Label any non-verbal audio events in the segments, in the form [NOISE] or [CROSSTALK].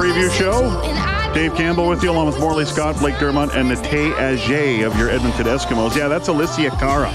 preview show. to, and I Dave Campbell with you, along with Morley Scott, Blake Dermott, and Nate Aget of your Edmonton Eskimos. Yeah, that's Alessia Cara.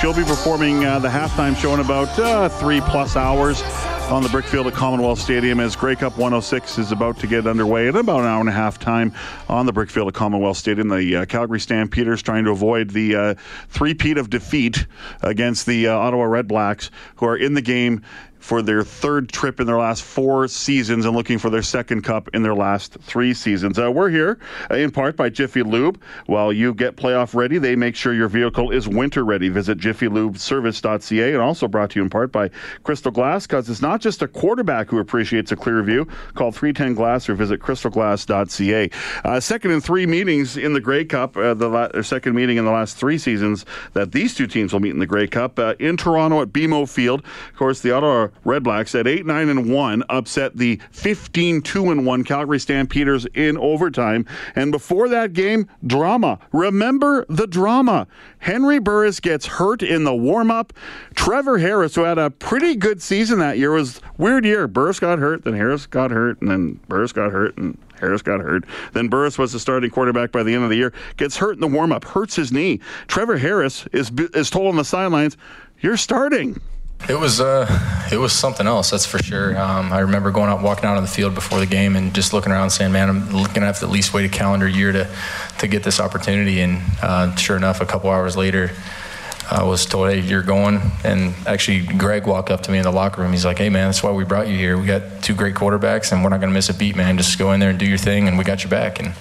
She'll be performing uh, the halftime show in about uh, three plus hours on the Brickfield at Commonwealth Stadium as Grey Cup 106 is about to get underway in about an hour and a half time on the Brickfield at Commonwealth Stadium. The uh, Calgary Stampeders trying to avoid the uh, three-peat of defeat against the uh, Ottawa Red Blacks, who are in the game for their third trip in their last four seasons and looking for their second cup in their last three seasons. Uh, we're here uh, in part by Jiffy Lube. While you get playoff ready, they make sure your vehicle is winter ready. Visit jiffylubeservice.ca and also brought to you in part by Crystal Glass because it's not just a quarterback who appreciates a clear view. Call 310 Glass or visit crystalglass.ca. Uh, second in three meetings in the Grey Cup, uh, the la- second meeting in the last three seasons that these two teams will meet in the Grey Cup uh, in Toronto at BMO Field. Of course, the Ottawa Red Blacks at 8 9 and 1 upset the 15 2 and 1 Calgary Stampeders in overtime. And before that game, drama. Remember the drama. Henry Burris gets hurt in the warm up. Trevor Harris, who had a pretty good season that year, was weird year. Burris got hurt, then Harris got hurt, and then Burris got hurt, and Harris got hurt. Then Burris was the starting quarterback by the end of the year. Gets hurt in the warm up, hurts his knee. Trevor Harris is is told on the sidelines, "You're starting." It was uh, it was something else, that's for sure. Um, I remember going out, walking out on the field before the game, and just looking around, saying, "Man, I'm looking to at least wait a calendar year to to get this opportunity." And uh, sure enough, a couple hours later, I was told, "Hey, you're going." And actually, Greg walked up to me in the locker room. He's like, "Hey, man, that's why we brought you here. We got two great quarterbacks, and we're not going to miss a beat, man. Just go in there and do your thing, and we got your back." And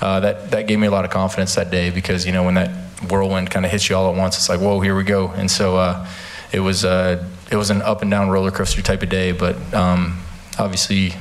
uh, that that gave me a lot of confidence that day because you know when that whirlwind kind of hits you all at once, it's like, "Whoa, here we go." And so. It was uh, it was an up and down roller coaster type of day, but um, obviously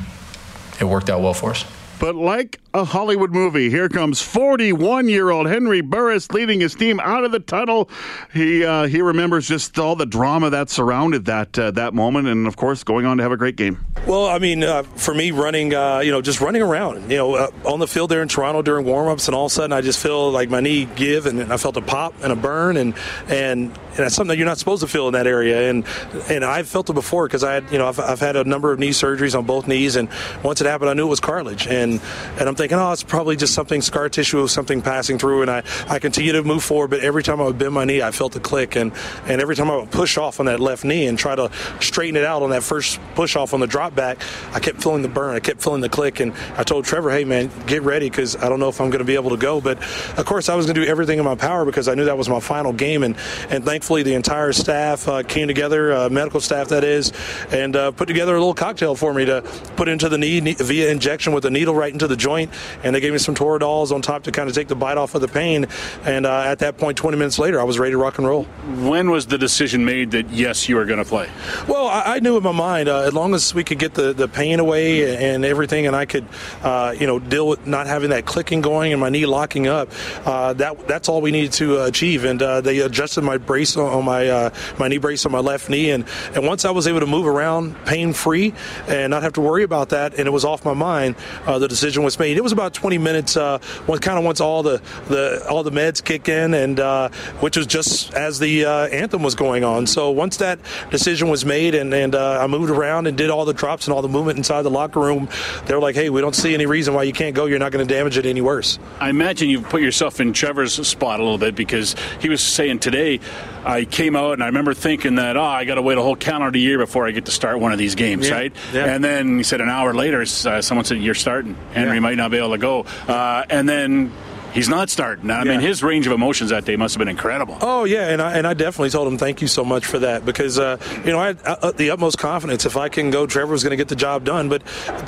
it worked out well for us. But like a Hollywood movie, here comes 41-year-old Henry Burris leading his team out of the tunnel. He uh, he remembers just all the drama that surrounded that uh, that moment, and of course, going on to have a great game. Well, I mean, uh, for me, running, uh, you know, just running around, you know, uh, on the field there in Toronto during warm-ups, and all of a sudden, I just feel like my knee give, and I felt a pop and a burn, and and, and that's something that you're not supposed to feel in that area, and and I've felt it before because I had, you know, I've, I've had a number of knee surgeries on both knees, and once it happened, I knew it was cartilage, and and I'm thinking, oh, it's probably just something scar tissue, something passing through, and I I continue to move forward, but every time I would bend my knee, I felt the click, and and every time I would push off on that left knee and try to straighten it out on that first push off on the drop back, I kept feeling the burn, I kept feeling the click, and I told Trevor, hey man, get ready because I don't know if I'm going to be able to go, but of course I was going to do everything in my power because I knew that was my final game, and and thankfully the entire staff uh, came together, uh, medical staff that is, and uh, put together a little cocktail for me to put into the knee ne- via injection with a needle right into the joint, and they gave me some Toradol's on top to kind of take the bite off of the pain, and uh, at that point, 20 minutes later, I was ready to rock and roll. When was the decision made that yes, you are going to play? Well, I, I knew in my mind, uh, as long as we could get the, the pain away and everything, and I could, uh, you know, deal with not having that clicking going and my knee locking up, uh, that that's all we needed to uh, achieve. And uh, they adjusted my brace on, on my uh, my knee brace on my left knee, and and once I was able to move around pain free and not have to worry about that, and it was off my mind, uh, the decision was made. It was about 20 minutes, uh, once kind of once all the, the all the meds kick in, and uh, which was just as the uh, anthem was going on. So once that decision was made, and and uh, I moved around and did all the drops and all the movement inside the locker room, they were like, "Hey, we don't see any reason why you can't go. You're not going to damage it any worse." I imagine you've put yourself in Trevor's spot a little bit because he was saying today, I came out and I remember thinking that, oh, I got to wait a whole calendar year before I get to start one of these games, Yeah, right? yeah. And then he said an hour later, uh, someone said, You're starting. Henry Yeah. might not be able to go. Uh, and then he's not starting. I mean, his range of emotions that day must have been incredible. Oh yeah, and I and I definitely told him thank you so much for that because uh, you know I had uh, the utmost confidence if I can go, Trevor was going to get the job done. But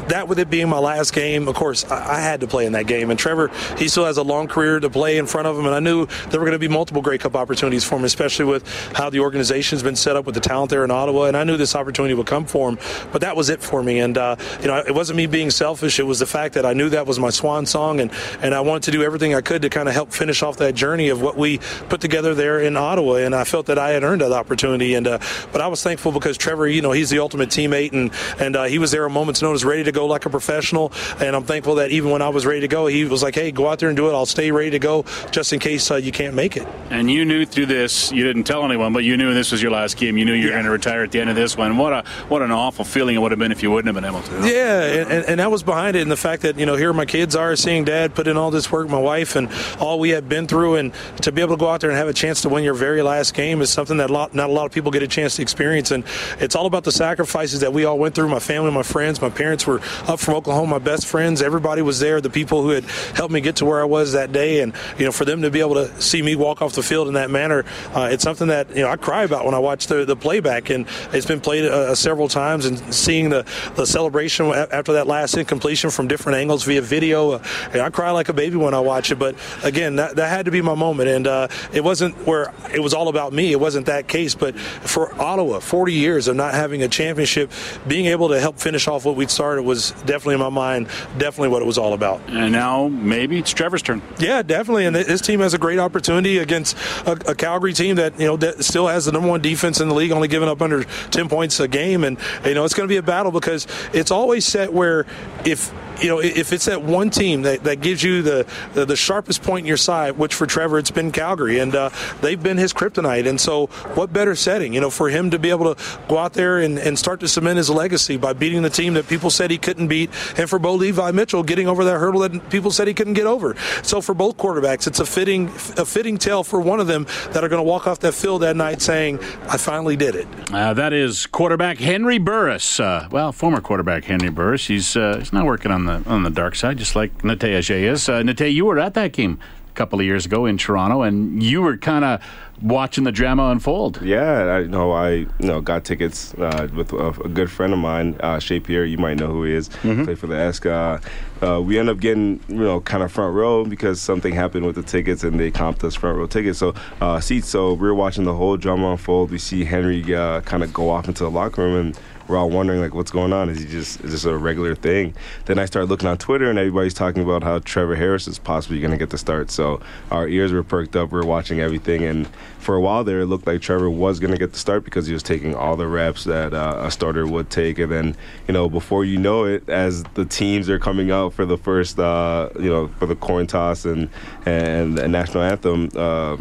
that with it being my last game, of course I, I had to play in that game. And Trevor, he still has a long career to play in front of him, and I knew there were going to be multiple Grey Cup opportunities for him, especially with how the organization's been set up with the talent there in Ottawa. And I knew this opportunity would come for him, but that was it for me. And uh, you know, it wasn't me being selfish; it was the fact that I knew that was my swan song, and and I wanted to do everything everything I could to kind of help finish off that journey of what we put together there in Ottawa. And I felt that I had earned that opportunity. And uh, but I was thankful because Trevor, you know, he's the ultimate teammate, and and uh, he was there a moment's notice, ready to go like a professional. And I'm thankful that even when I was ready to go, he was like, "Hey, go out there and do it. I'll stay ready to go just in case uh, you can't make it." And you knew through this, you didn't tell anyone, but you knew this was your last game. You knew you were Yeah. going to retire at the end of this one. What a what an awful feeling it would have been if you wouldn't have been able to. Yeah, and, and, and that was behind it, and the fact that you know here my kids are seeing dad put in all this work, my wife, and all we have been through, and to be able to go out there and have a chance to win your very last game is something that not a lot of people get a chance to experience, and it's all about the sacrifices that we all went through. My family, my friends, my parents were up from Oklahoma, my best friends, everybody was there. The people who had helped me get to where I was that day, and you know for them to be able to see me walk off the field in that manner, uh, it's something that you know I cry about when I watch the, the playback, and it's been played uh, several times, and seeing the the celebration after that last incompletion from different angles via video, uh, I cry like a baby when I watch it. But again, that, that had to be my moment, and uh, it wasn't where it was all about me. It wasn't that case, but for Ottawa, 40 years of not having a championship, being able to help finish off what we'd started was definitely in my mind, definitely what it was all about. And now maybe it's Trevor's turn. Yeah, definitely. And this team has a great opportunity against a, a Calgary team that you know that still has the number one defense in the league, only giving up under 10 points a game. And you know it's going to be a battle because it's always set where if you know if it's that one team that, that gives you the, the the sharpest point in your side, which for Trevor it's been Calgary, and uh, they've been his kryptonite. And so, what better setting, you know, for him to be able to go out there and, and start to cement his legacy by beating the team that people said he couldn't beat, and for Bo Levi Mitchell getting over that hurdle that people said he couldn't get over. So for both quarterbacks, it's a fitting a fitting tale for one of them that are going to walk off that field that night saying, "I finally did it." Uh, that is quarterback Henry Burris. Uh, well, former quarterback Henry Burris. He's uh, he's now working on the on the dark side, just like Nate Ajay is. Uh, Nate, you were at that game a couple of years ago in Toronto, and you were kind of watching the drama unfold. Yeah, I know. I you know got tickets uh, with a, a good friend of mine, uh, Shea Pierre. You might know who he is. Play for the Esk. Uh, uh, we end up getting you know kind of front row because something happened with the tickets and they comped us front row tickets. So uh, seats. So we are watching the whole drama unfold. We see Henry uh, kind of go off into the locker room and. We're all wondering like what's going on. Is he just is this a regular thing? Then I started looking on Twitter and everybody's talking about how Trevor Harris is possibly going to get the start. So our ears were perked up. We are watching everything, and for a while there, it looked like Trevor was going to get the start because he was taking all the reps that uh, a starter would take. And then, you know, before you know it, as the teams are coming out for the first, uh, you know, for the coin toss and and the national anthem. Uh,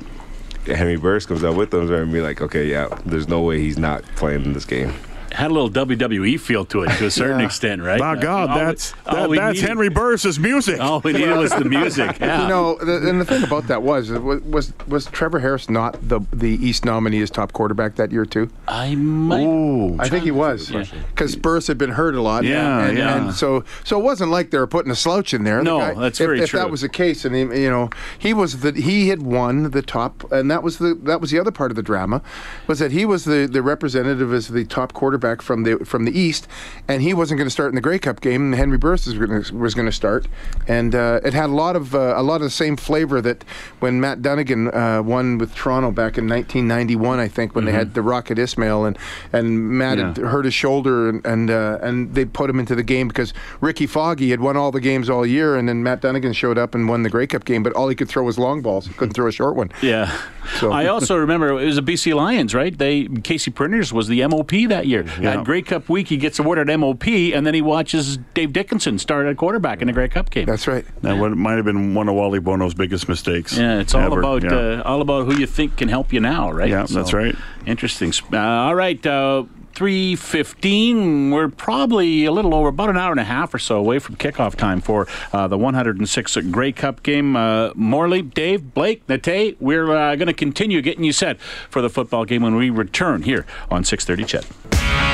Henry Burris comes out with them and be like, okay, yeah, there's no way he's not playing in this game. Had a little WWE feel to it to a certain [LAUGHS] extent, right? My God, All that's all that, that's needed- Henry Burris's music. All we needed was the music. [LAUGHS] Yeah. You know, the, and the thing about that was, was was was Trevor Harris not the the East nominee as top quarterback that year too? I might. Ooh. I think he was because Burris had been hurt a lot. Yeah, and, yeah. and so so it wasn't like they were putting a slouch in there. The No, guy- that's if, very if true. that was the case, and he, you know, he was the he had won the top, and that was the that was the other part of the drama, was that he was the, the representative as the top quarterback from the from the East, and he wasn't going to start in the Grey Cup game. And Henry Burris was going to, start, and uh, it had a lot of uh, a lot of the same flavor that when Matt Dunnigan uh, won with Toronto back in 1991, I think, when they had the Rocket Ismail and and Matt had hurt his shoulder and and, uh, and they put him into the game because Rickey Foggie had won all the games all year, and then Matt Dunnigan showed up and won the Grey Cup game, but all he could throw was long balls. He couldn't throw a short one. [LAUGHS] Yeah. So- I also [LAUGHS] remember it was the BC Lions, right? They Casey Printers was the MOP that year. Yeah. At Grey Cup week, he gets awarded MOP, and then he watches Dave Dickenson start at quarterback in the Grey Cup game. That's right. That would, might have been one of Wally Buono's biggest mistakes. Yeah, it's all ever. about Yeah. uh, all about who you think can help you now, right? Yeah, that's right. Interesting. Uh, all right, uh, three fifteen. We're probably a little over about an hour and a half or so away from kickoff time for uh, the 106 Grey Cup game. Uh, Morley, Dave, Blake, Nate, we're uh, going to continue getting you set for the football game when we return here on 6:30. CHED.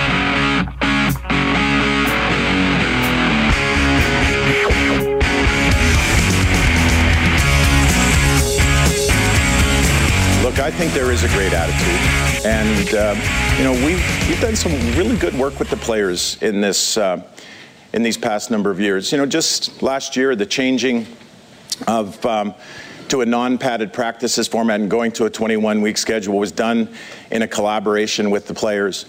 I think there is a great attitude, and uh, you know we've we've done some really good work with the players in this uh, in these past number of years. You know, just last year the changing of um, to a non-padded practices format and going to a 21-week schedule was done in a collaboration with the players.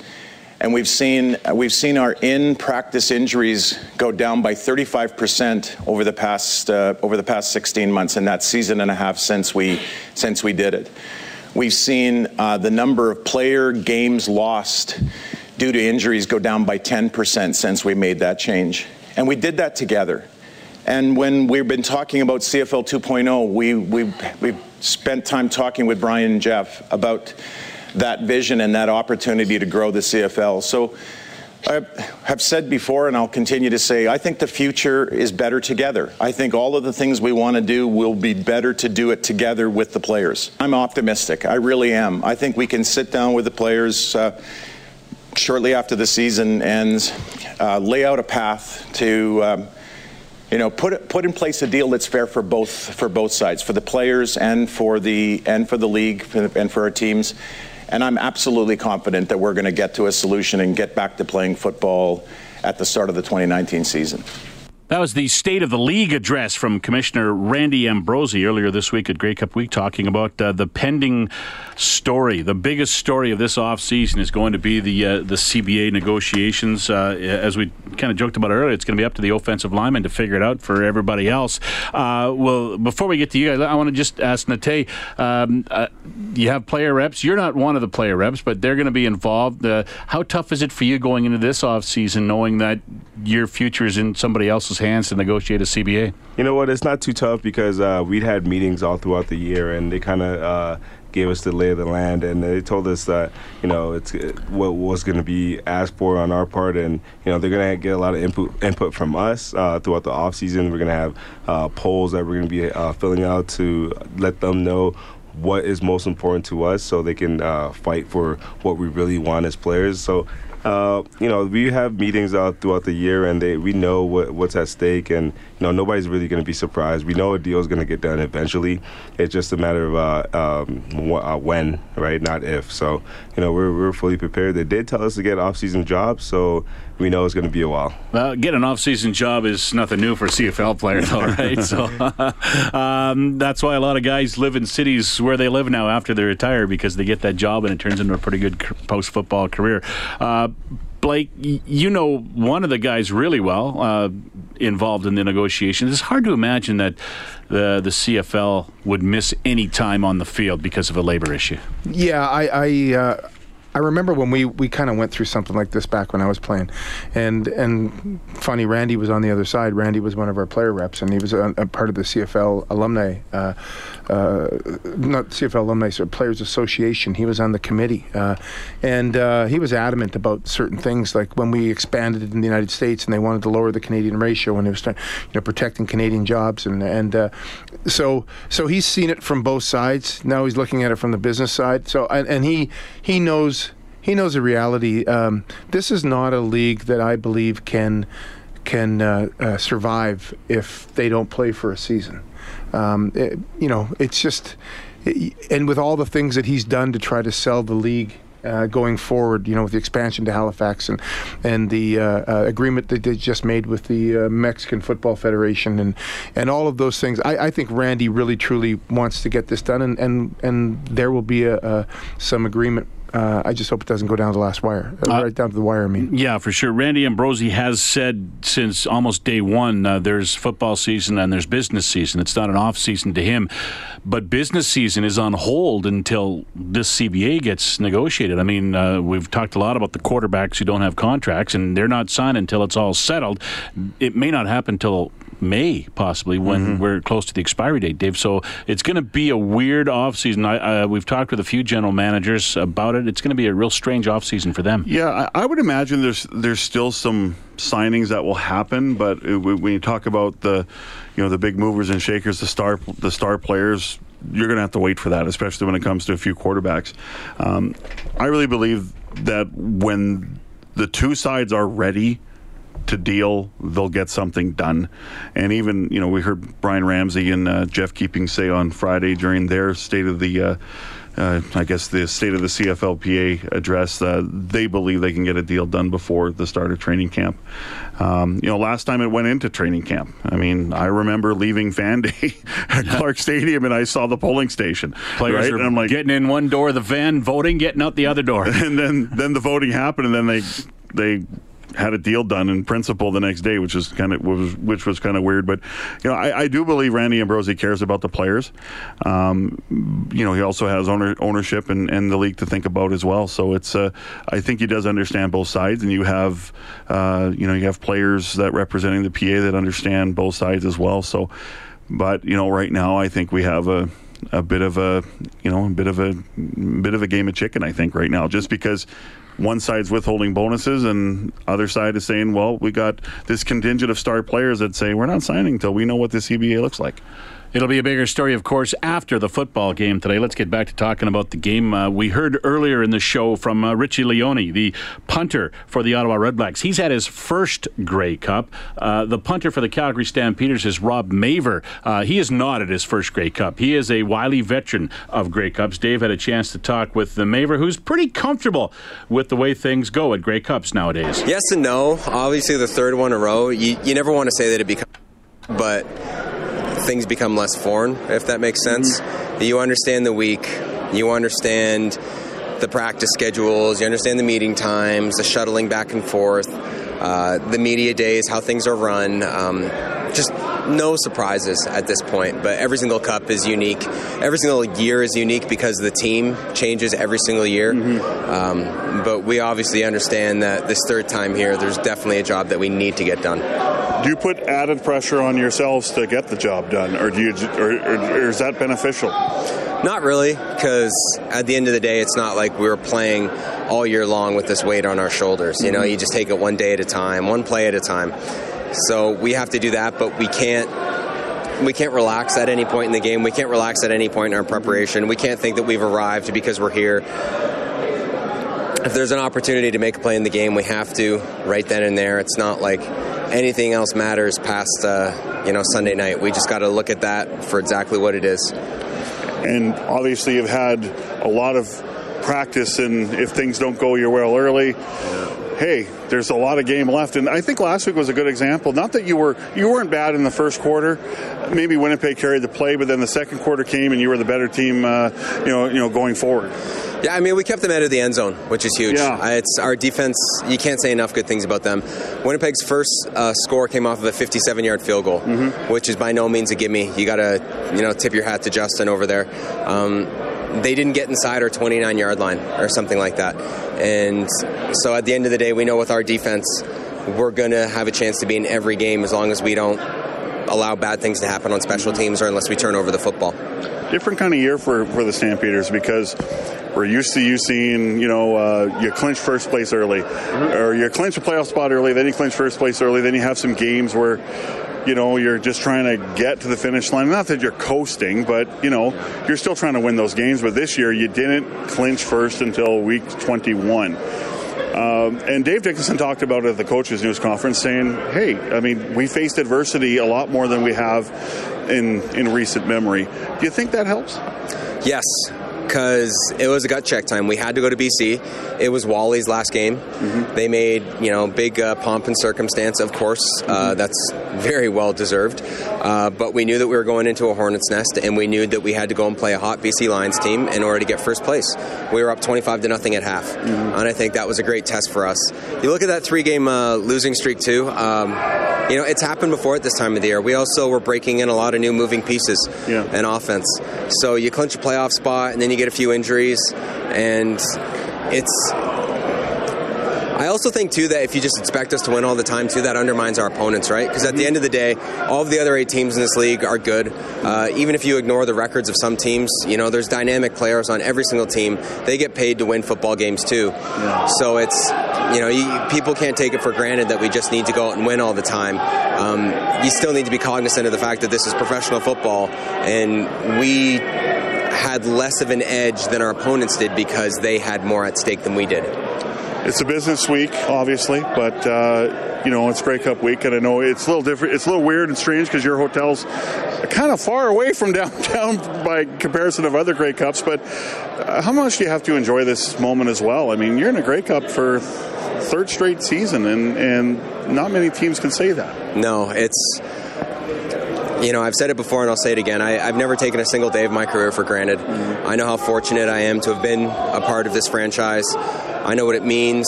and we've seen we've seen our in-practice injuries go down by 35% over the past uh, over the past 16 months in that season and a half since we since we did it. We've seen uh, the number of player games lost due to injuries go down by 10% since we made that change, and we did that together. And when we've been talking about CFL 2.0, we we we've spent time talking with Brian and Jeff about that vision and that opportunity to grow the CFL. So I have said before, and I'll continue to say, I think the future is better together. I think all of the things we want to do will be better to do it together with the players. I'm optimistic. I really am. I think we can sit down with the players. Uh, shortly after the season ends, uh, lay out a path to um, you know, put put in place a deal that's fair for both for both sides, for the players and for the and for the league and for our teams. And I'm absolutely confident that we're going to get to a solution and get back to playing football at the start of the 2019 season. That was the State of the League address from Commissioner Randy Ambrosie earlier this week at Grey Cup Week, talking about uh, the pending story. The biggest story of this offseason is going to be the uh, the CBA negotiations. Uh, as we kind of joked about earlier, it's going to be up to the offensive lineman to figure it out for everybody else. Uh, well, before we get to you guys, I want to just ask Nate. Um, uh, you have player reps. You're not one of the player reps, but they're going to be involved. Uh, how tough is it for you going into this offseason knowing that your future is in somebody else's hands to negotiate a CBA? You know what? It's not too tough because uh, we'd had meetings all throughout the year, and they kind of uh, gave us the lay of the land, and they told us that you know it's what was going to be asked for on our part, and you know they're going to get a lot of input input from us uh, throughout the off season. We're going to have uh, polls that we're going to be uh, filling out to let them know what is most important to us so they can uh, fight for what we really want as players. So uh, you know, we have meetings out throughout the year, and they, we know what, what's at stake, and know, nobody's really going to be surprised. We know a deal is going to get done eventually. It's just a matter of uh, um, wh- uh, when, right? Not if. So, you know, we're, we're fully prepared. They did tell us to get off-season jobs, so we know it's going to be a while. Well, get an off-season job is nothing new for a CFL player, though, [LAUGHS] right? so [LAUGHS] um, that's why a lot of guys live in cities where they live now after they retire because they get that job and it turns into a pretty good post-football career. Uh, Blake, you know one of the guys really well uh, involved in the negotiations. It's hard to imagine that the the CFL would miss any time on the field because of a labor issue. Yeah, I. I uh I remember when we, we kind of went through something like this back when I was playing, and and funny, Randy was on the other side. Randy was one of our player reps, and he was a, a part of the CFL alumni, uh, uh, not CFL alumni, so Players Association. He was on the committee, uh, and uh, he was adamant about certain things, like when we expanded in the United States, and they wanted to lower the Canadian ratio, and it was you know protecting Canadian jobs, and and uh, so so he's seen it from both sides. Now he's looking at it from the business side. So and, and he he knows he knows the reality. Um, this is not a league that I believe can can uh, uh, survive if they don't play for a season. Um, it, you know, it's just, and with all the things that he's done to try to sell the league. Uh, going forward, you know, with the expansion to Halifax and and the uh, uh, agreement that they just made with the uh, Mexican Football Federation and and all of those things, I, I, think Randy really truly wants to get this done, and and, and there will be a, a some agreement uh, I just hope it doesn't go down to the last wire, uh, uh, right down to the wire. I mean, yeah, for sure. Randy Ambrosie has said since almost day one, uh, there's football season and there's business season. It's not an off season to him, but business season is on hold until this CBA gets negotiated. I mean, uh, we've talked a lot about the quarterbacks who don't have contracts and they're not signed until it's all settled. It may not happen until May, possibly, when mm-hmm. we're close to the expiry date, Dave. So it's going to be a weird offseason. I, uh, we've talked with a few general managers about it. It's going to be a real strange offseason for them. Yeah, I, I, would imagine there's there's still some signings that will happen, but when you talk about the, you know, the big movers and shakers, the star the star players, you're going to have to wait for that, especially when it comes to a few quarterbacks. Um, I really believe that when the two sides are ready to deal, they'll get something done. And even, you know, we heard Brian Ramsay and uh, Jeff Keeping say on Friday during their State of the uh, uh, I guess the state of the CFLPA address, uh, they believe they can get a deal done before the start of training camp. Um, you know, last time it went into training camp, I mean, I remember leaving fan day [LAUGHS] at Clark Stadium and I saw the polling station. Players right? are and I'm like, getting in one door of the van, voting, getting out the other door. [LAUGHS] and then then the voting happened, and then they they had a deal done in principle the next day, which is kind of was which was kind of weird. But you know, I, I do believe Randy Ambrosie cares about the players. Um, you know, he also has owner, ownership and, and the league to think about as well. So it's uh, I think he does understand both sides, and you have uh, you know you have players that representing the PA that understand both sides as well. So, but you know, right now I think we have a a bit of a you know a bit of a bit of a game of chicken I think right now just because one side's withholding bonuses and other side is saying well we got this contingent of star players that say we're not signing until we know what the CBA looks like It'll be a bigger story, of course, after the football game today. Let's get back to talking about the game. Uh, we heard earlier in the show from uh, Richie Leone, the punter for the Ottawa Redblacks. He's had his first Grey Cup. Uh, the punter for the Calgary Stampeders is Rob Maver. Uh, he is not at his first Grey Cup. He is a wily veteran of Grey Cups. Dave had a chance to talk with the Maver, who's pretty comfortable with the way things go at Grey Cups nowadays. Yes and no. Obviously, the third one in a row, you, you never want to say that it becomes, but things become less foreign, if that makes sense. Mm-hmm. You understand the week, you understand the practice schedules, you understand the meeting times, the shuttling back and forth, uh, the media days, how things are run. Um, just no surprises at this point, but every single cup is unique. Every single year is unique because the team changes every single year. Mm-hmm. Um, but we obviously understand that this third time here, there's definitely a job that we need to get done. Do you put added pressure on yourselves to get the job done, or do you, or, or, or is that beneficial? Not really, because at the end of the day, it's not like we were playing all year long with this weight on our shoulders. You know, you just take it one day at a time, one play at a time. So we have to do that, but we can't we can't relax at any point in the game. We can't relax at any point in our preparation. We can't think that we've arrived because we're here. If there's an opportunity to make a play in the game, we have to right then and there. It's not like anything else matters past uh, you know Sunday night. We just got to look at that for exactly what it is. And obviously, you've had a lot of practice, and if things don't go your well early. Hey, there's a lot of game left, and I think last week was a good example. Not that you were you weren't bad in the first quarter. Maybe Winnipeg carried the play, but then the second quarter came, and you were the better team. Uh, you know, you know, going forward. Yeah, I mean, we kept them out of the end zone, which is huge. Yeah. Uh, It's our defense. You can't say enough good things about them. Winnipeg's first uh, score came off of a 57-yard field goal, Mm-hmm. which is by no means a gimme. You got to, you know, tip your hat to Justin over there. Um, they didn't get inside our 29 yard line or something like that. And so at the end of the day, we know with our defense, we're going to have a chance to be in every game as long as we don't allow bad things to happen on special teams or unless we turn over the football. Different kind of year for, for the Stampeders because we're used to you seeing, you know, uh, you clinch first place early, or you clinch a playoff spot early, then you clinch first place early, then you have some games where, you know, you're just trying to get to the finish line. Not that you're coasting, but, you know, you're still trying to win those games. But this year, you didn't clinch first until week 21. Um, and Dave Dickenson talked about it at the coaches' news conference, saying, "Hey, I mean, we faced adversity a lot more than we have in in recent memory. Do you think that helps?" Yes, because it was a gut check time. We had to go to BC. It was Wally's last game. They made you know big uh, pomp and circumstance. Of course, uh, that's very well deserved. Uh, but we knew that we were going into a hornet's nest, and we knew that we had to go and play a hot BC Lions team in order to get first place. We were up 25 to nothing at half, and I think that was a great test for us. You look at that three-game uh, losing streak too. Um, you know, it's happened before at this time of the year. We also were breaking in a lot of new moving pieces Yeah. and offense. So you clinch a playoff spot, and then you get a few injuries, and it's. I also think too that if you just expect us to win all the time too, that undermines our opponents, right? Because at the end of the day, all of the other eight teams in this league are good. Uh, even if you ignore the records of some teams, you know there's dynamic players on every single team. They get paid to win football games too. So it's you know you, people can't take it for granted that we just need to go out and win all the time. Um, you still need to be cognizant of the fact that this is professional football, and we had less of an edge than our opponents did because they had more at stake than we did. It's a business week, obviously, but uh, you know, it's Grey Cup week, and I know it's a little different. It's a little weird and strange because your hotel's kind of far away from [LAUGHS] downtown by comparison of other Grey Cups. But uh, how much do you have to enjoy this moment as well? I mean, you're in a Grey Cup for third straight season, and and not many teams can say that. No, it's you know, I've said it before and I'll say it again. I, have never taken a single day of my career for granted. Mm-hmm. I know how fortunate I am to have been a part of this franchise. I know what it means.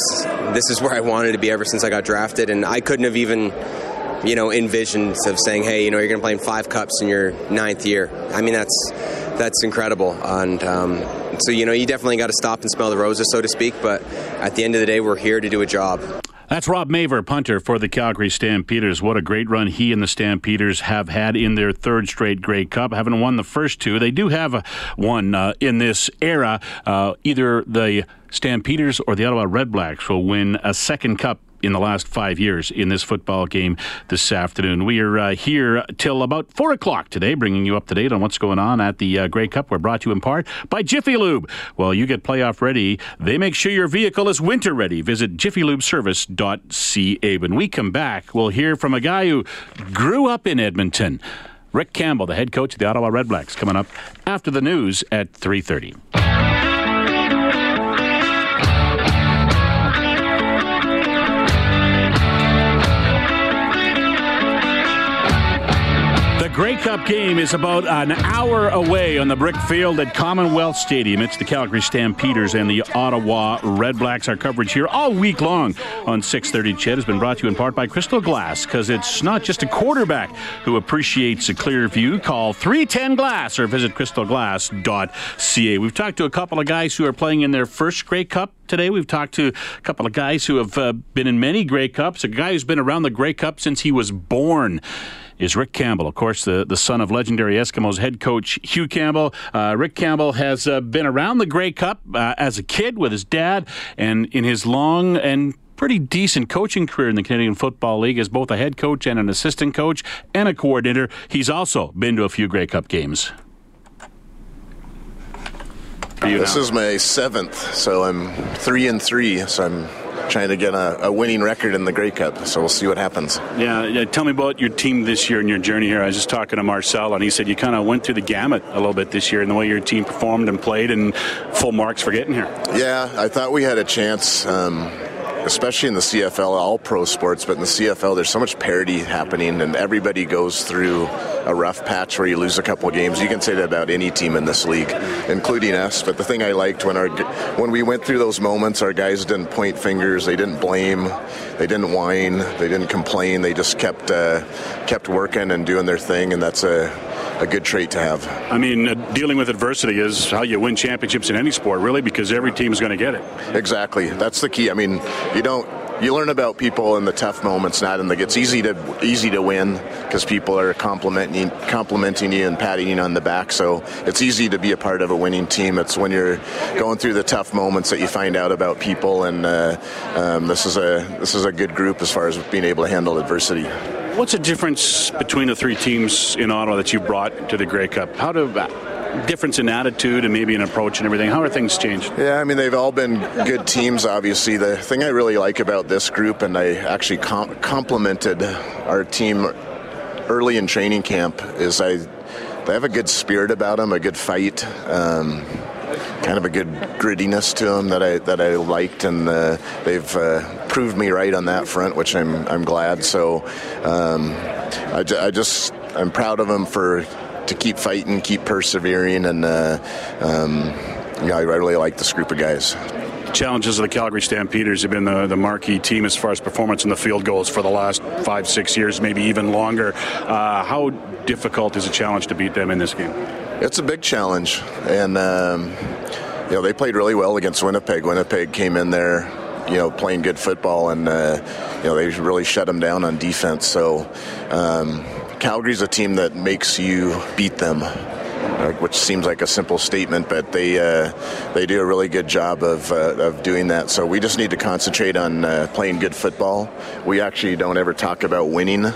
This is where I wanted to be ever since I got drafted, and I couldn't have even, you know, envisioned of saying, "Hey, you know, you're going to play in five cups in your ninth year." I mean, that's that's incredible, and um, so you know, you definitely got to stop and smell the roses, so to speak. But at the end of the day, we're here to do a job. That's Rob Maver, punter for the Calgary Stampeders. What a great run he and the Stampeders have had in their third straight Grey Cup. Haven't won the first two. They do have a, one uh, in this era. Uh, either the Stampeders or the Ottawa Redblacks will win a second cup in the last five years in this football game this afternoon. We are uh, here till about 4 o'clock today, bringing you up to date on what's going on at the uh, Grey Cup. We're brought to you in part by Jiffy Lube. Well, you get playoff ready, they make sure your vehicle is winter ready. Visit jiffylubeservice.ca. When we come back, we'll hear from a guy who grew up in Edmonton. Rick Campbell, the head coach of the Ottawa Redblacks, coming up after the news at 3.30. Grey Cup game is about an hour away on the brick field at Commonwealth Stadium. It's the Calgary Stampeders and the Ottawa Redblacks. Our coverage here all week long on 6:30 CHED has been brought to you in part by Crystal Glass because it's not just a quarterback who appreciates a clear view. Call 310 Glass or visit crystalglass.ca. We've talked to a couple of guys who are playing in their first Grey Cup today. We've talked to a couple of guys who have uh, been in many Grey Cups. A guy who's been around the Grey Cup since he was born is Rick Campbell, of course, the, the son of legendary Eskimos head coach Hugh Campbell. Uh, Rick Campbell has uh, been around the Grey Cup uh, as a kid with his dad, and in his long and pretty decent coaching career in the Canadian Football League as both a head coach and an assistant coach and a coordinator. He's also been to a few Grey Cup games. This is my seventh, so I'm three and three. So I'm trying to get a, a, winning record in the Grey Cup. So we'll see what happens. Yeah, yeah, tell me about your team this year and your journey here. I was just talking to Marcel, and he said you kind of went through the gamut a little bit this year in the way your team performed and played, and full marks for getting here. Yeah, I thought we had a chance. Um, especially in the CFL, all pro sports, but in the CFL, there's so much parity happening, and everybody goes through a rough patch where you lose a couple games. You can say that about any team in this league, including us. But the thing I liked when our when we went through those moments, our guys didn't point fingers, they didn't blame, they didn't whine, they didn't complain. They just kept uh, kept working and doing their thing, and that's a a good trait to have. I mean, uh, dealing with adversity is how you win championships in any sport, really, because every team is going to get it. Exactly. That's the key. I mean, you don't you learn about people in the tough moments, not in the. It's easy to easy to win because people are complimenting complimenting you and patting you on the back. So it's easy to be a part of a winning team. It's when you're going through the tough moments that you find out about people, and uh, um, this is a this is a good group as far as being able to handle adversity. What's the difference between the three teams in Ottawa that you brought to the Grey Cup? How do difference in attitude and maybe an approach and everything? How are things changed? Yeah, I mean, they've all been good teams, obviously. The thing I really like about this group, and I actually com- complimented our team early in training camp, is I they have a good spirit about them, a good fight. Um, kind of a good grittiness to them that I that I liked, and uh, they've uh, proved me right on that front, which I'm I'm glad. So um, I, I just I'm proud of them for to keep fighting, keep persevering, and uh, um, yeah, I really like this group of guys challenges of the Calgary Stampeders have been the, the marquee team as far as performance in the field goals for the last five, six years, maybe even longer. Uh, how difficult is a challenge to beat them in this game? It's a big challenge, and um, you know they played really well against Winnipeg. Winnipeg came in there, you know, playing good football, and uh, you know they really shut them down on defense. So um, Calgary's a team that makes you beat them. Which seems like a simple statement, but they uh, they do a really good job of, uh, of doing that. So we just need to concentrate on uh, playing good football. We actually don't ever talk about winning.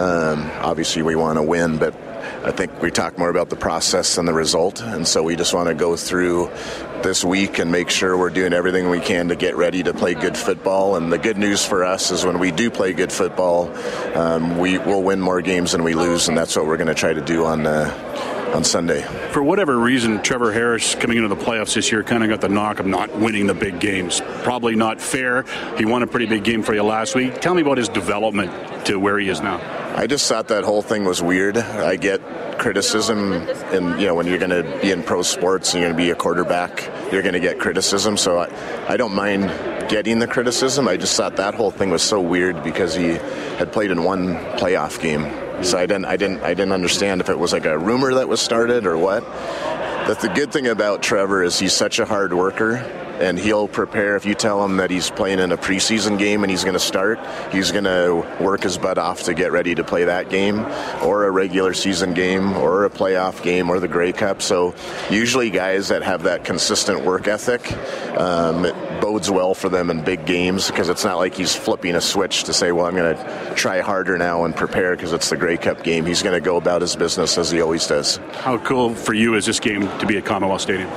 Um, obviously, we want to win, but I think we talk more about the process than the result, and so we just want to go through this week and make sure we're doing everything we can to get ready to play good football. And the good news for us is when we do play good football, um, we will win more games than we lose, and that's what we're going to try to do on. Uh, on Sunday. For whatever reason, Trevor Harris coming into the playoffs this year kind of got the knock of not winning the big games. Probably not fair. He won a pretty big game for you last week. Tell me about his development to where he is now. I just thought that whole thing was weird. I get criticism, and you know when you're going to be in pro sports and you're going to be a quarterback, you're going to get criticism. So I, I don't mind getting the criticism. I just thought that whole thing was so weird because he had played in one playoff game so I didn't, I didn't, I didn't understand if it was like a rumor that was started or what. But the good thing about Trevor is he's such a hard worker and he'll prepare. If you tell him that he's playing in a preseason game and he's going to start, he's going to work his butt off to get ready to play that game, or a regular season game, or a playoff game, or the Grey Cup. So usually guys that have that consistent work ethic, um, it bodes well for them in big games because it's not like he's flipping a switch to say, well, I'm going to try harder now and prepare because it's the Grey Cup game. He's going to go about his business as he always does. How cool for you is this game to be at Commonwealth Stadium?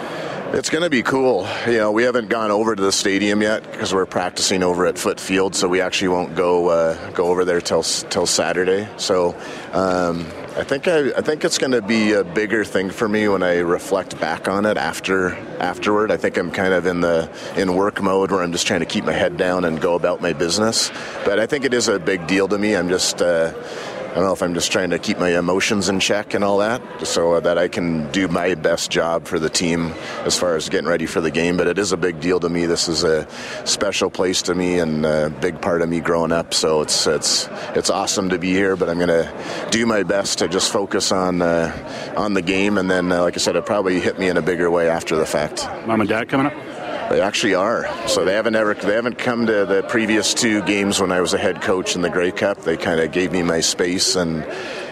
It's going to be cool. You know, we haven't gone over to the stadium yet because we're practicing over at Foote Field, so we actually won't go uh, go over there till till Saturday. So. Um, I think I, I, think it's going to be a bigger thing for me when I reflect back on it after afterward. I think I'm kind of in the in work mode where I'm just trying to keep my head down and go about my business. But I think it is a big deal to me. I'm just uh, I don't know if I'm just trying to keep my emotions in check and all that, so that I can do my best job for the team as far as getting ready for the game. But it is a big deal to me. This is a special place to me and a big part of me growing up. So it's it's it's awesome to be here. But I'm to do my best to just focus on uh, on the game, and then, uh, like I said, it probably hit me in a bigger way after the fact. Mom and Dad coming up. They actually are. So they haven't ever they haven't come to the previous two games when I was a head coach in the Grey Cup. They kind of gave me my space and.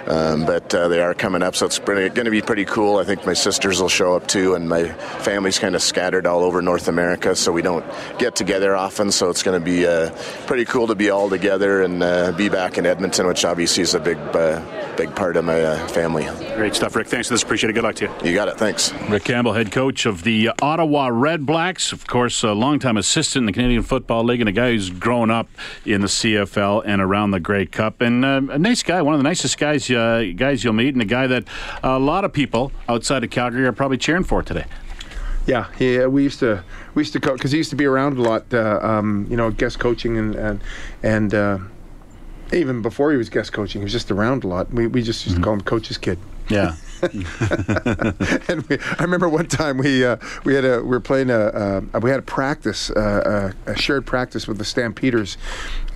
Um, but uh, they are coming up, so it's going to be pretty cool. I think my sisters will show up too, and my family's kind of scattered all over North America, so we don't get together often. So it's going to be uh, pretty cool to be all together and uh, be back in Edmonton, which obviously is a big, uh, big part of my uh, family. Great stuff, Rick. Thanks for this. Appreciate it. Good luck to you. You got it. Thanks. Rick Campbell, head coach of the Ottawa Red Blacks, of course, a longtime assistant in the Canadian Football League, and a guy who's grown up in the CFL and around the Grey Cup, and uh, a nice guy, one of the nicest guys guys you'll meet, and a guy that a lot of people outside of Calgary are probably cheering for today. Yeah, yeah. We used to we used to coach because he used to be around a lot. Uh, um, you know, guest coaching and and and. Uh, even before he was guest coaching, he was just around a lot. We, we just used mm-hmm. to call him Coach's Kid. Yeah. [LAUGHS] and we, I remember one time we uh, we had a we were playing a uh, we had a practice uh, a shared practice with the Stampeders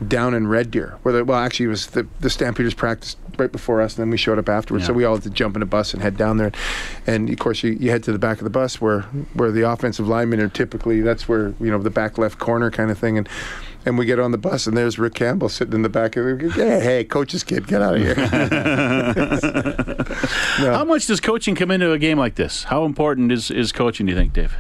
down in Red Deer. Where the, well actually it was the the Stampeders practice right before us, and then we showed up afterwards. Yeah. So we all had to jump in a bus and head down there. And of course, you, you head to the back of the bus where where the offensive linemen are typically. That's where you know the back left corner kind of thing. And and we get on the bus, and there's Rick Campbell sitting in the back of it. Hey, hey, coach's kid, get out of here. [LAUGHS] no. How much does coaching come into a game like this? How important is, is coaching, do you think, Dave?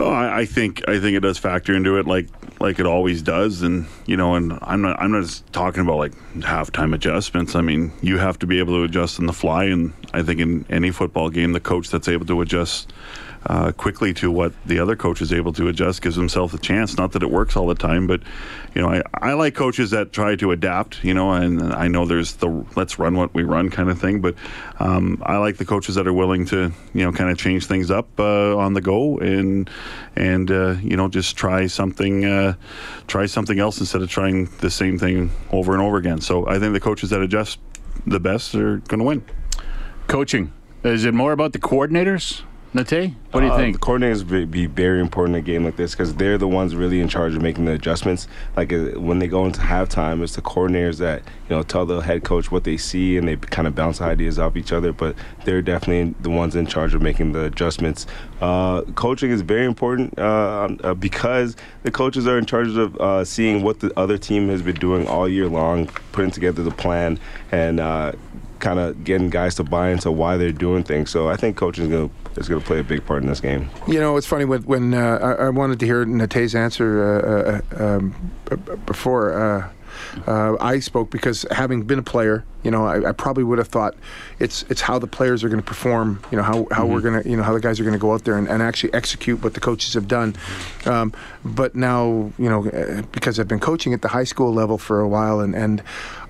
Oh, I, I think I think it does factor into it, like like it always does, and you know, and I'm not I'm not just talking about like halftime adjustments. I mean, you have to be able to adjust on the fly, and I think in any football game, the coach that's able to adjust uh, quickly to what the other coach is able to adjust gives himself a chance. Not that it works all the time, but you know, I, I like coaches that try to adapt. You know, and I know there's the let's run what we run kind of thing, but um, I like the coaches that are willing to you know kind of change things up uh, on the go and and uh, you know just try something uh, try something else instead of trying the same thing over and over again. So I think the coaches that adjust the best are going to win. Coaching. Is it more about the coordinators Nate, what do you uh, think? The coordinators be, be very important in a game like this because they're the ones really in charge of making the adjustments. Like uh, when they go into halftime, it's the coordinators that you know tell the head coach what they see and they kind of bounce ideas off each other. But they're definitely the ones in charge of making the adjustments. Uh, coaching is very important uh, uh because the coaches are in charge of uh, seeing what the other team has been doing all year long, putting together the plan and kind of getting guys to buy into why they're doing things. So I think coaching is going to is going to play a big part in this game. You know, it's funny when, when uh, I, I, wanted to hear Nate's answer uh, uh, um, before uh, uh, I spoke because having been a player You know, I, I probably would have thought it's it's how the players are going to perform. You know, how, how we're going to you know how the guys are going to go out there and, and actually execute what the coaches have done. Um, but now, you know, uh, because I've been coaching at the high school level for a while, and and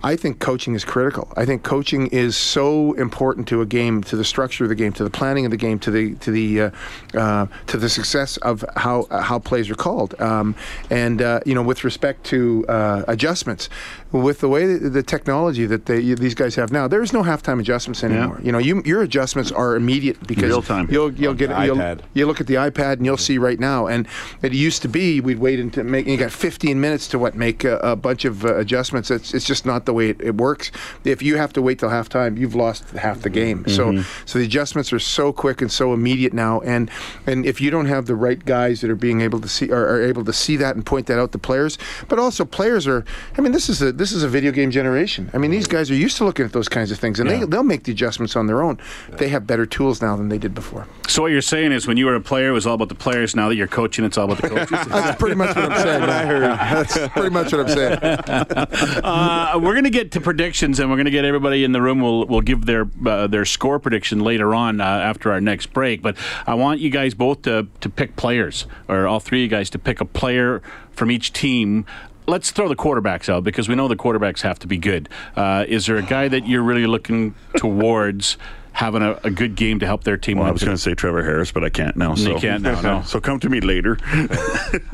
I think coaching is critical. I think coaching is so important to a game, to the structure of the game, to the planning of the game, to the to the uh, uh, to the success of how how plays are called. Um, and uh, you know, with respect to uh, adjustments, with the way the technology that they, these guys have now, there is no halftime adjustments anymore. You know, you, your adjustments are immediate because Real time. You'll you'll get you'll, iPad. you look at the iPad and you'll see right now. And it used to be we'd wait until make you got 15 minutes to what make a, a bunch of uh, adjustments. It's it's just not the way it, it works. If you have to wait till halftime, you've lost half the game. So so the adjustments are so quick and so immediate now. And and if you don't have the right guys that are being able to see are, are able to see that and point that out to players, but also players are. I mean, this is a this is a video game generation. I mean, these guys are used to looking at those kinds of things, and they they'll make the adjustments on their own. They have better tools now than they did before. So what you're saying is, when you were a player, it was all about the players. Now that you're coaching, it's all about the [LAUGHS] coaches. That's pretty much what I'm saying. [LAUGHS] I heard. That's pretty much what I'm saying. [LAUGHS] uh, we're going to get to predictions, and we're going to get everybody in the room. will will give their uh, their score prediction later on uh, after our next break. But I want you guys both to to pick players, or all three of you guys to pick a player from each team. Let's throw the quarterbacks out because we know the quarterbacks have to be good. Uh, is there a guy that you're really looking towards having a, a good game to help their team? Well, I was going to say Trevor Harris, but I can't now. So. You can't now, no. [LAUGHS] so come to me later. [LAUGHS]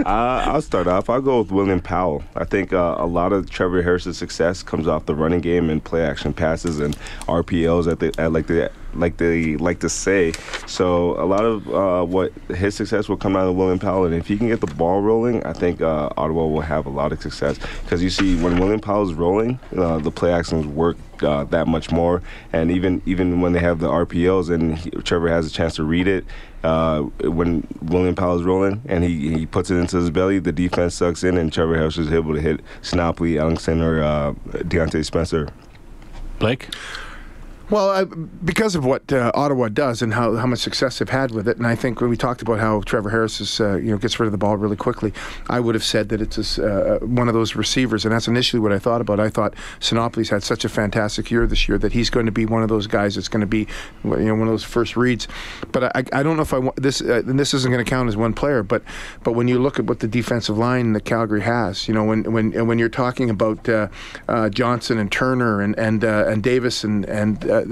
Uh, I'll start off. I'll go with William Powell. I think uh, a lot of Trevor Harris's success comes off the running game and play action passes and RPOs at the at like the like they like to say. So a lot of uh, what his success will come out of William Powell, and if he can get the ball rolling, I think uh, Ottawa will have a lot of success. Because you see, when William Powell's rolling, uh, the play actions work uh, that much more, and even even when they have the RPOs and he, Trevor has a chance to read it. Uh, when William Powell's rolling and he, he puts it into his belly, the defense sucks in, and Trevor Harris is able to hit Sinopoli, or uh, Diontae Spencer. Blake. Well, because of what uh, Ottawa does and how, how much success they've had with it, and I think when we talked about how Trevor Harris is, uh, you know gets rid of the ball really quickly, I would have said that it's a, uh, one of those receivers, and that's initially what I thought about. I thought Sinopolis had such a fantastic year this year that he's going to be one of those guys that's going to be, you know, one of those first reads. But I, I don't know if I want this. Uh, and this isn't going to count as one player, but but when you look at what the defensive line that Calgary has, you know, when when when you're talking about uh, uh, Johnson and Turner and and uh, and Davis and and uh,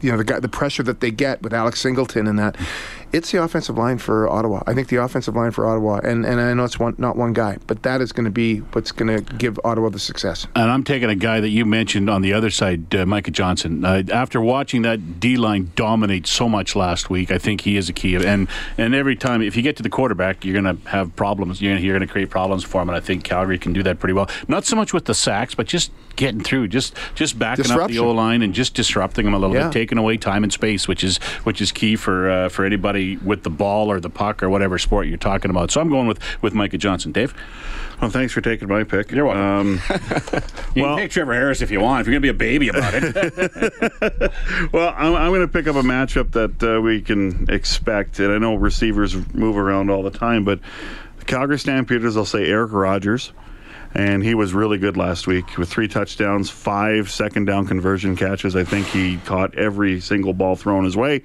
you know the the pressure that they get with Alex Singleton and that, it's the offensive line for Ottawa. I think the offensive line for Ottawa, and, and I know it's one not one guy, but that is going to be what's going to give Ottawa the success. And I'm taking a guy that you mentioned on the other side, uh, Micah Johnson. Uh, after watching that D line dominate so much last week, I think he is a key. And and every time, if you get to the quarterback, you're going to have problems. You're, you're going to create problems for him. And I think Calgary can do that pretty well. Not so much with the sacks, but just getting through, just just backing up the O line and just disrupting them a little Yeah. bit, taking away time and space, which is which is key for uh, for anybody with the ball or the puck or whatever sport you're talking about. So I'm going with with Micah Johnson. Dave, well, thanks for taking my pick. You're welcome. Um, [LAUGHS] you Well- can take Trevor Harris if you want. If you're going to be a baby about it. [LAUGHS] well, I'm, I'm going to pick up a matchup that uh, we can expect, and I know receivers move around all the time, but the Calgary Stampeders, I'll say Eric Rogers. And he was really good last week with three touchdowns, five second down conversion catches. I think he caught every single ball thrown his way.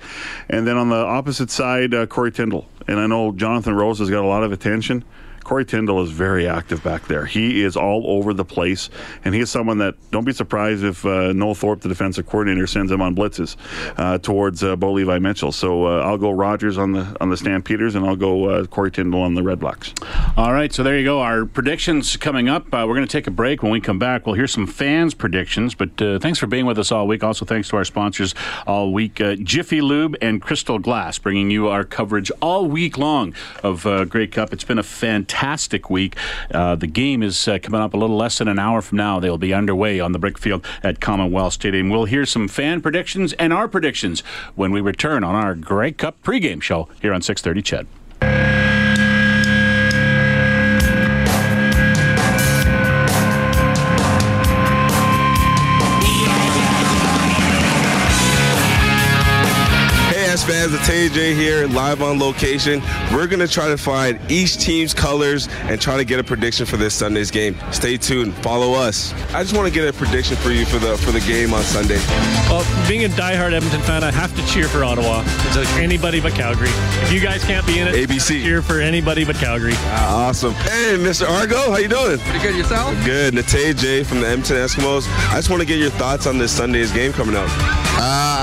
And then on the opposite side, uh, Corey Tyndall. And I know Jonathan Rose has got a lot of attention. Corey Tyndall is very active back there. He is all over the place, and he is someone that don't be surprised if uh, Noel Thorpe, the defensive coordinator, sends him on blitzes uh, towards uh, Bo Levi Mitchell. So uh, I'll go Rogers on the on the Stampeders, and I'll go uh, Corey Tyndall on the Red Blacks. All right, so there you go. Our predictions coming up. Uh, we're going to take a break. When we come back, we'll hear some fans' predictions. But thanks for being with us all week. Also, thanks to our sponsors all week Jiffy Lube and Crystal Glass, bringing you our coverage all week long of Grey Cup. It's been a fantastic week. Uh, the game is uh, coming up a little less than an hour from now. They'll be underway on the Brick Field at Commonwealth Stadium. We'll hear some fan predictions and our predictions when we return on our Grey Cup pregame show here on 630 CHED. Fans, the TJ here, live on location. We're going to try to find each team's colors and try to get a prediction for this Sunday's game. Stay tuned. Follow us. I just want to get a prediction for you for the for the game on Sunday. Well, being a diehard Edmonton fan, I have to cheer for Ottawa. It's like anybody but Calgary. If you guys can't be in it, ABC. cheer for anybody but Calgary. Ah, awesome. Hey, Mr. Argo, how you doing? Pretty good yourself? Good. Nate J from the Edmonton Eskimos. I just want to get your thoughts on this Sunday's game coming up. Uh, I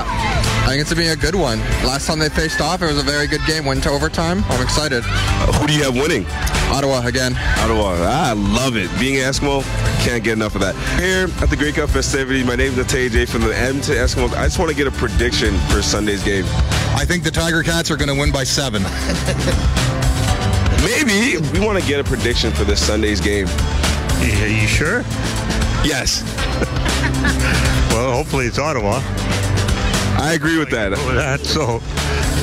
think it's going to be a good one. Last time they faced off, it was a very good game. Went to overtime. I'm excited. Uh, who do you have winning? Ottawa again. Ottawa. I love it. Being an Eskimo, can't get enough of that. Here at the Grey Cup festivity, my name is Nate J from the Edmonton Eskimos. I just want to get a prediction for Sunday's game. I think the Tiger Cats are going to win by seven. [LAUGHS] Maybe. We want to get a prediction for this Sunday's game. Are you sure? Yes. [LAUGHS] well, hopefully it's Ottawa. I agree with that. That's so.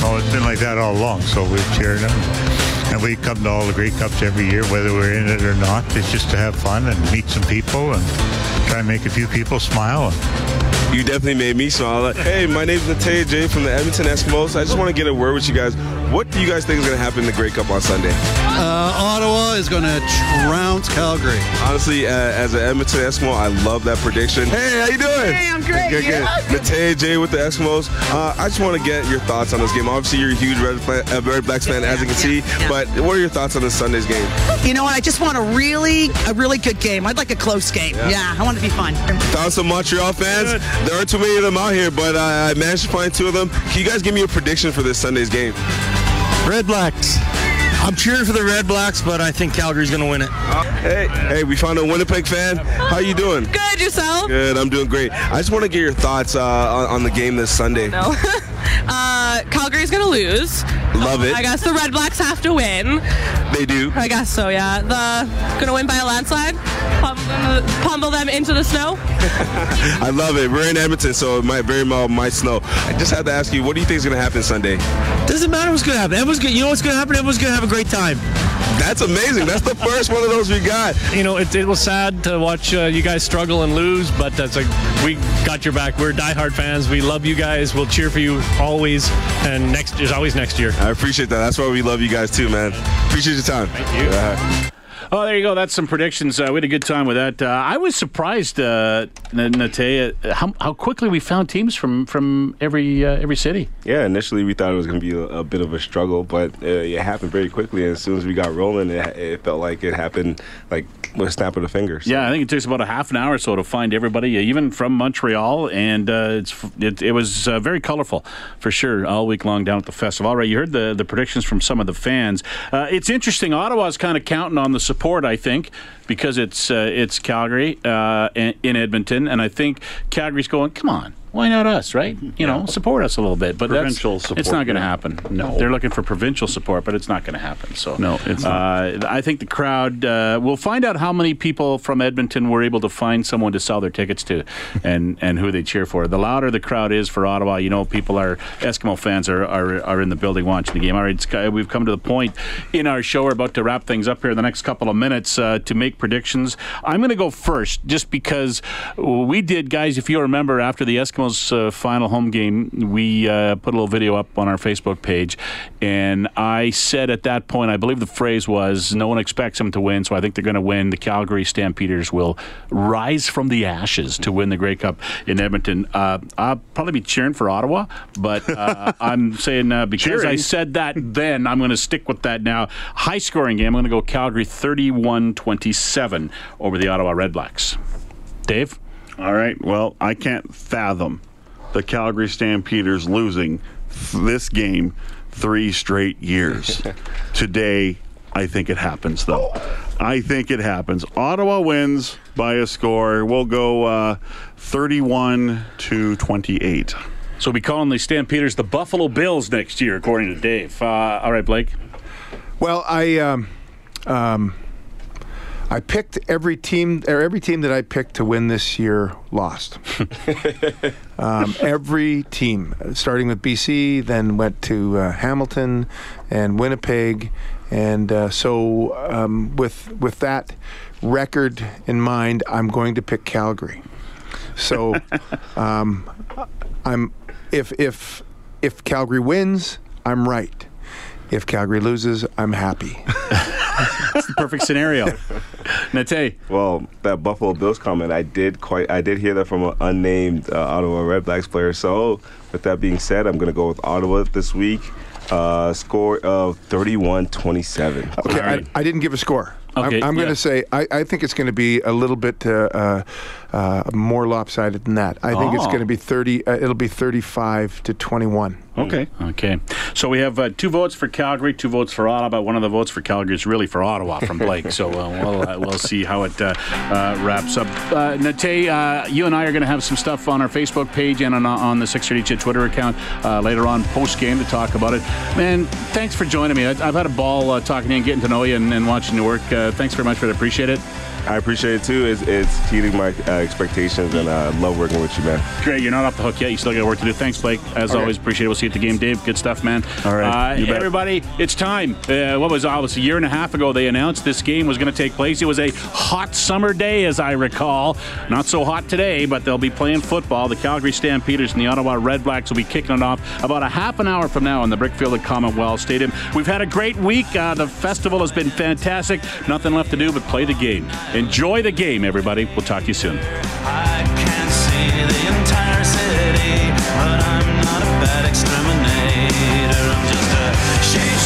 Oh, it's been like that all along. So we're cheering them, and we come to all the Grey Cups every year, whether we're in it or not. It's just to have fun and meet some people and try and make a few people smile. You definitely made me smile. Hey, my name is Natalia J from the Edmonton Eskimos. I just want to get a word with you guys. What do you guys think is going to happen in the Grey Cup on Sunday? Uh, Ottawa is going to trounce Calgary. Honestly, uh, as an Edmonton Eskimo, I love that prediction. Hey, how you doing? Hey, I'm great. Good, good. Yeah. Natalia J with the Eskimos. Uh, I just want to get your thoughts on this game. Obviously, you're a huge Red, uh, Red Blacks fan, as you can see. But what are your thoughts on this Sunday's game? You know what? I just want a really, a really good game. I'd like a close game. Yeah. Yeah, I want it to be fun. Found some Montreal fans. There aren't too many of them out here, but uh, I managed to find two of them. Can you guys give me a prediction for this Sunday's game? Red Blacks. I'm cheering for the Red Blacks, but I think Calgary's going to win it. Hey, hey, we found a Winnipeg fan. How you doing? Good, yourself? Good, I'm doing great. I just want to get your thoughts uh, on, on the game this Sunday. No. [LAUGHS] uh, Calgary's going to lose. Love it. I guess the Red Blacks have to win. They do. I guess so, yeah. The going to win by a landslide. Pummel them, pummel them into the snow. [LAUGHS] I love it. We're in Edmonton, so it might very well might snow. I just have to ask you, what do you think is going to happen Sunday? Doesn't matter what's going to happen. Everyone's gonna, you know what's going to happen? Everyone's going to have a great time. That's amazing. That's the first one of those we got. You know, it, it was sad to watch uh, you guys struggle and lose, but that's like we got your back. We're diehard fans. We love you guys. We'll cheer for you always, and next is always next year. I appreciate that. That's why we love you guys too, man. Appreciate your time. Thank you. Oh, there you go. That's some predictions. Uh, we had a good time with that. Uh, I was surprised, uh, N- Natea, how, how quickly we found teams from from every uh, every city. Yeah, initially we thought it was going to be a, a bit of a struggle, but uh, it happened very quickly. And as soon as we got rolling, it, it felt like it happened like with a snap of the fingers. Yeah, I think it takes about a half an hour or so to find everybody, uh, even from Montreal, and uh, it's it, it was uh, very colorful for sure all week long down at the festival. All right, you heard the the predictions from some of the fans. Uh, it's interesting. Ottawa's kind of counting on the support, I think, because it's uh, it's Calgary uh, in Edmonton, and I think Calgary's going, come on. Why not us, right? [LAUGHS] You know, support us a little bit. But Provincial support, It's not going to happen. No. they're looking for provincial support, but it's not going to happen. So No, it's uh, I think the crowd. Uh, we'll find out how many people from Edmonton were able to find someone to sell their tickets to, and and who they cheer for. The louder the crowd is for Ottawa, you know, people are Eskimo fans are are, are in the building watching the game. All right, Sky, we've come to the point in our show. We're about to wrap things up here in the next couple of minutes uh, to make predictions. I'm going to go first, just because we did, guys. If you remember, after the Eskimos' uh, final home game, we uh, put a little video up on our Facebook page, and I said at that point, I believe the phrase was, "No one expects them to win, so I think they're going to win." The Calgary Stampeders will rise from the ashes to win the Grey Cup in Edmonton. Uh, I'll probably be cheering for Ottawa, but uh, [LAUGHS] I'm saying uh, because I said that then, I'm going to stick with that now. High scoring game. I'm going to go Calgary 31 27 over the Ottawa Red Blacks. Dave? All right. Well, I can't fathom the Calgary Stampeders losing th- this game three straight years. [LAUGHS] Today, I think it happens, though. I think it happens. Ottawa wins by a score. We'll go uh, 31 to 28. So we'll be calling the Stampeders the Buffalo Bills next year, according to Dave. Uh, all right, Blake. Well, I um, um, I picked every team or every team that I picked to win this year lost. [LAUGHS] um, every team, starting with BC, then went to uh, Hamilton and Winnipeg, and uh, so um, with with that record in mind, I'm going to pick Calgary. So [LAUGHS] um, I'm if if if Calgary wins, I'm right. If Calgary loses, I'm happy. [LAUGHS] That's the perfect scenario. Nate. Well, that Buffalo Bills comment, I did quite, I did hear that from an unnamed uh, Ottawa Red Blacks player. So, with that being said, I'm going to go with Ottawa this week. Uh, score of 31-27. Okay, I, I didn't give a score. Okay, I'm, I'm going to say I, I think it's going to be a little bit uh, uh, more lopsided than that. I think it's Oh. going to be 30. Uh, it'll be 35 to 21. Okay. Okay. So we have uh, two votes for Calgary, two votes for Ottawa. One of the votes for Calgary is really for Ottawa from Blake. so uh, we'll uh, we'll see how it uh, uh, wraps up. Uh, Nate, uh, you and I are going to have some stuff on our Facebook page and on, on the 630 CHED Twitter account uh, later on post game to talk about it. Man, thanks for joining me. I, I've had a ball uh, talking to you and getting to know you and, and watching you work. Uh, thanks very much for it. Appreciate it. I appreciate it too. It's, it's exceeding my uh, expectations, and I love working with you, man. Great, you're not off the hook yet. You still got work to do. Thanks, Blake. As always, appreciate it. We'll see you at the game, Dave. Good stuff, man. All right, uh, everybody. It's time. Uh, what was it? almost a year and a half ago? They announced this game was going to take place. It was a hot summer day, as I recall. Not so hot today, but they'll be playing football. The Calgary Stampeders and the Ottawa Redblacks will be kicking it off about a half an hour from now in the Brick Field at Commonwealth Stadium. We've had a great week. Uh, the festival has been fantastic. Nothing left to do but play the game. Enjoy the game, everybody. We'll talk to you soon. City, but I'm not a bad exterminator. I'm just a shade.